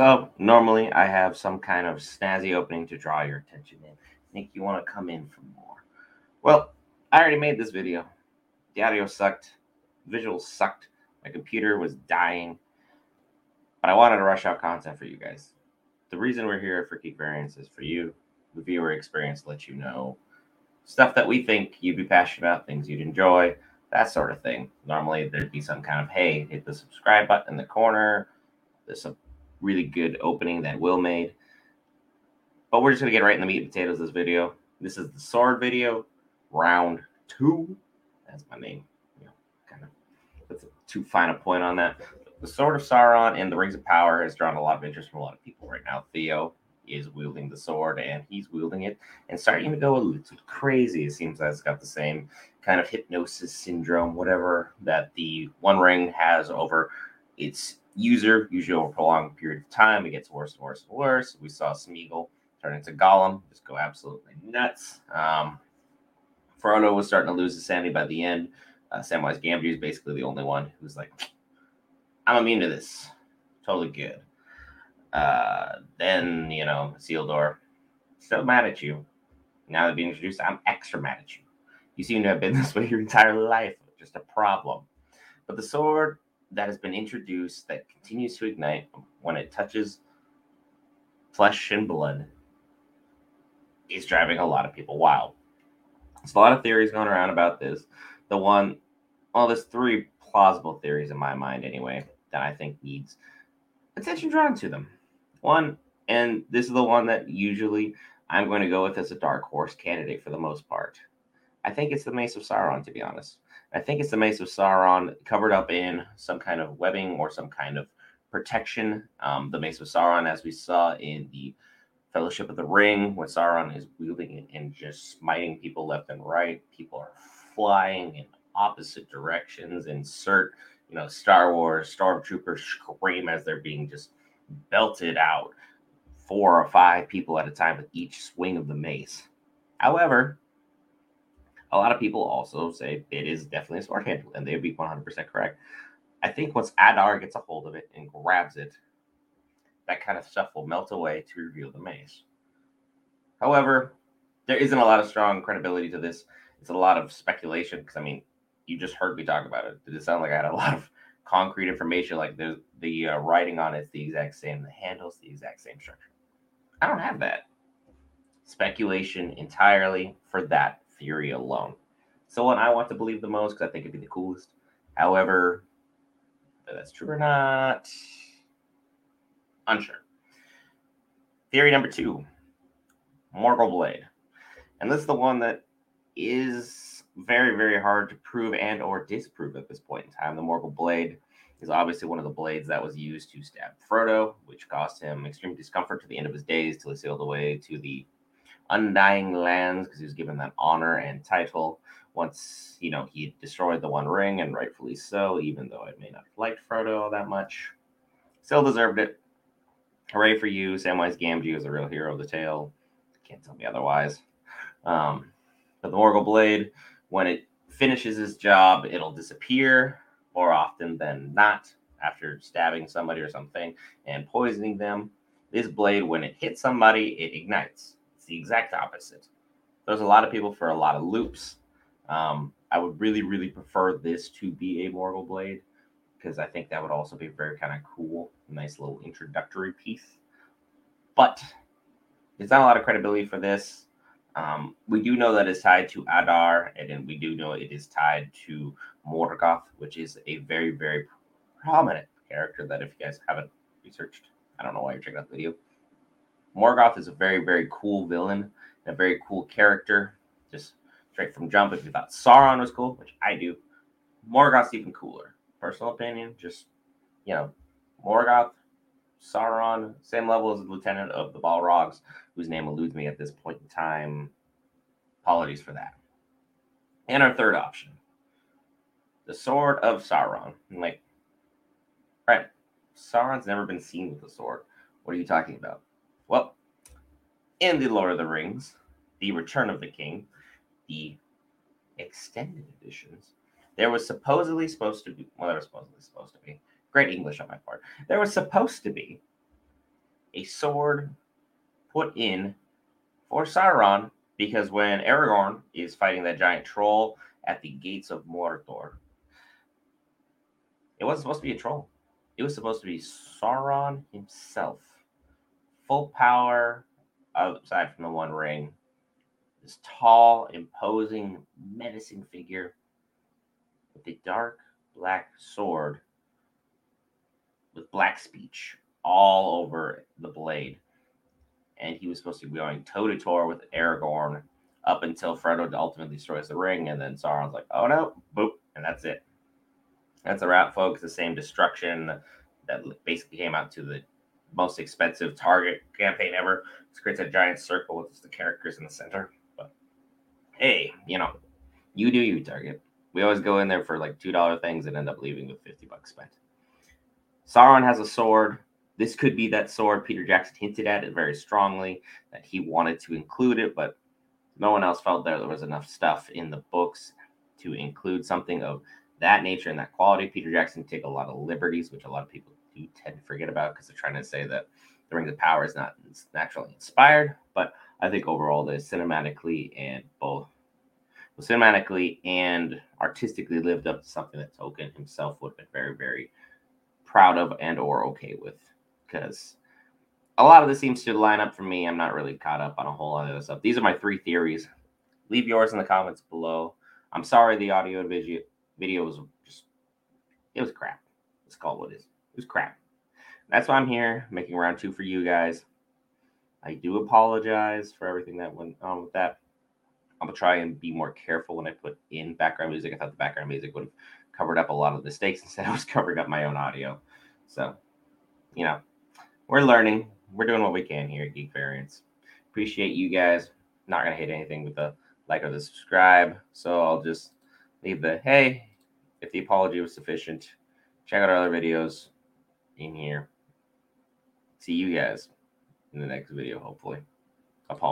So normally I have some kind of snazzy opening to draw your attention in. Think you want to come in for more. Well, I already made this video. The audio sucked, visuals sucked, my computer was dying, but I wanted to rush out content for you guys. The reason we're here for Geek Variants is for you, the viewer experience, let you know stuff that we think you'd be passionate about, things you'd enjoy, that sort of thing. Normally there'd be some kind of hey, hit the subscribe button in the corner. There's a really good opening that Will made. But we're just gonna get right in the meat and potatoes of this video. This is the sword video, round two. That's my name. You know, kind of that's a too fine a point on that. The Sword of Sauron and the Rings of Power has drawn a lot of interest from a lot of people right now. Theo is wielding the sword and he's wielding it and starting to go a little crazy. It seems that it's got the same kind of hypnosis syndrome, whatever that the One Ring has over its user, usually over a prolonged period of time. It gets worse and worse and worse. We saw Smeagol turn into Gollum, just go absolutely nuts. Um, Frodo was starting to lose his sanity by the end. Uh, Samwise Gamgee is basically the only one who's like, I'm immune to this. Totally good. Uh, then, you know, Isildur, still mad at you. Now that being introduced, I'm extra mad at you. You seem to have been this way your entire life. Just a problem. But the sword that has been introduced that continues to ignite when it touches flesh and blood is driving a lot of people wild. There's a lot of theories going around about this. The one, well, there's three plausible theories in my mind, anyway, that I think needs attention drawn to them. One, and this is the one that usually I'm going to go with as a dark horse candidate for the most part. I think it's the Mace of Sauron, to be honest. I think it's the Mace of Sauron covered up in some kind of webbing or some kind of protection. Um, the Mace of Sauron, as we saw in the Fellowship of the Ring, when Sauron is wielding it and just smiting people left and right, people are flying in opposite directions. Insert, you know, Star Wars stormtroopers scream as they're being just belted out, four or five people at a time with each swing of the mace. However, a lot of people also say it is definitely a sword handle, and they would be 100% correct. I think once Adar gets a hold of it and grabs it, that kind of stuff will melt away to reveal the mace. However, there isn't a lot of strong credibility to this. It's a lot of speculation because I mean, you just heard me talk about it. Did it sound like I had a lot of concrete information? Like the the uh, writing on it's the exact same, the handles the exact same structure. I don't have that. Speculation entirely for that theory alone. So one I want to believe the most because I think it'd be the coolest. However, whether that's true or not, unsure. Theory number two, Morgul Blade. And this is the one that is very, very hard to prove and or disprove at this point in time. The Morgul Blade is obviously one of the blades that was used to stab Frodo, which caused him extreme discomfort to the end of his days till he sailed away to the Undying Lands because he was given that honor and title once, you know, he destroyed the One Ring, and rightfully so, even though I may not have liked Frodo all that much. Still deserved it. Hooray for you. Samwise Gamgee was a real hero of the tale. Can't tell me otherwise. Um, but the Morgul Blade, when it finishes its job, it'll disappear more often than not after stabbing somebody or something and poisoning them. This blade, when it hits somebody, it ignites. The exact opposite. There's a lot of people for a lot of loops. Um, I would really, really prefer this to be a Morgul blade because I think that would also be very kind of cool, nice little introductory piece. But there's not a lot of credibility for this. Um, we do know that it's tied to Adar, and then we do know it is tied to Morgoth, which is a very, very prominent character that if you guys haven't researched, I don't know why you're checking out the video. Morgoth is a very, very cool villain, a very cool character. Just straight from jump. If you thought Sauron was cool, which I do, Morgoth's even cooler. Personal opinion, just you know, Morgoth, Sauron, same level as the lieutenant of the Balrogs, whose name eludes me at this point in time. Apologies for that. And our third option, the Sword of Sauron. I'm like, right, Sauron's never been seen with a sword. What are you talking about? In the Lord of the Rings, the Return of the King, the extended editions, there was supposedly supposed to be, well, there was supposedly supposed to be, great English on my part. There was supposed to be a sword put in for Sauron because when Aragorn is fighting that giant troll at the gates of Mordor, it wasn't supposed to be a troll. It was supposed to be Sauron himself. Full power, aside from the One Ring. This tall, imposing, menacing figure with a dark black sword with black speech all over the blade. And he was supposed to be going toe to toe with Aragorn up until Frodo ultimately destroys the ring. And then Sauron's like, oh no, boop. And that's it. That's a wrap, folks. The same destruction that basically came out to the most expensive target campaign ever. It creates a giant circle with the characters in the center. But hey, you know, you do you, Target. We always go in there for like two dollar things and end up leaving with fifty bucks spent. Sauron has a sword. This could be that sword. Peter Jackson hinted at it very strongly that he wanted to include it, but no one else felt there was enough stuff in the books to include something of that nature and that quality. Peter Jackson take a lot of liberties, which a lot of people tend to forget about because they're trying to say that the Rings of Power is not naturally inspired. But I think overall, they cinematically and both well, cinematically and artistically lived up to something that Tolkien himself would have been very, very proud of and or okay with. Because a lot of this seems to line up for me. I'm not really caught up on a whole lot of this stuff. These are my three theories. Leave yours in the comments below. I'm sorry the audio video video was just it was crap. Let's call what it is. Was crap. That's why I'm here making round two for you guys. I do apologize for everything that went on with that. I'm gonna try and be more careful when I put in background music. I thought the background music would have covered up a lot of the mistakes instead I was covering up my own audio. So, you know, we're learning. We're doing what we can here at Geek Variants. Appreciate you guys. Not gonna hit anything with the like or the subscribe. So I'll just leave the hey, if the apology was sufficient, check out our other videos in here. See you guys in the next video, hopefully.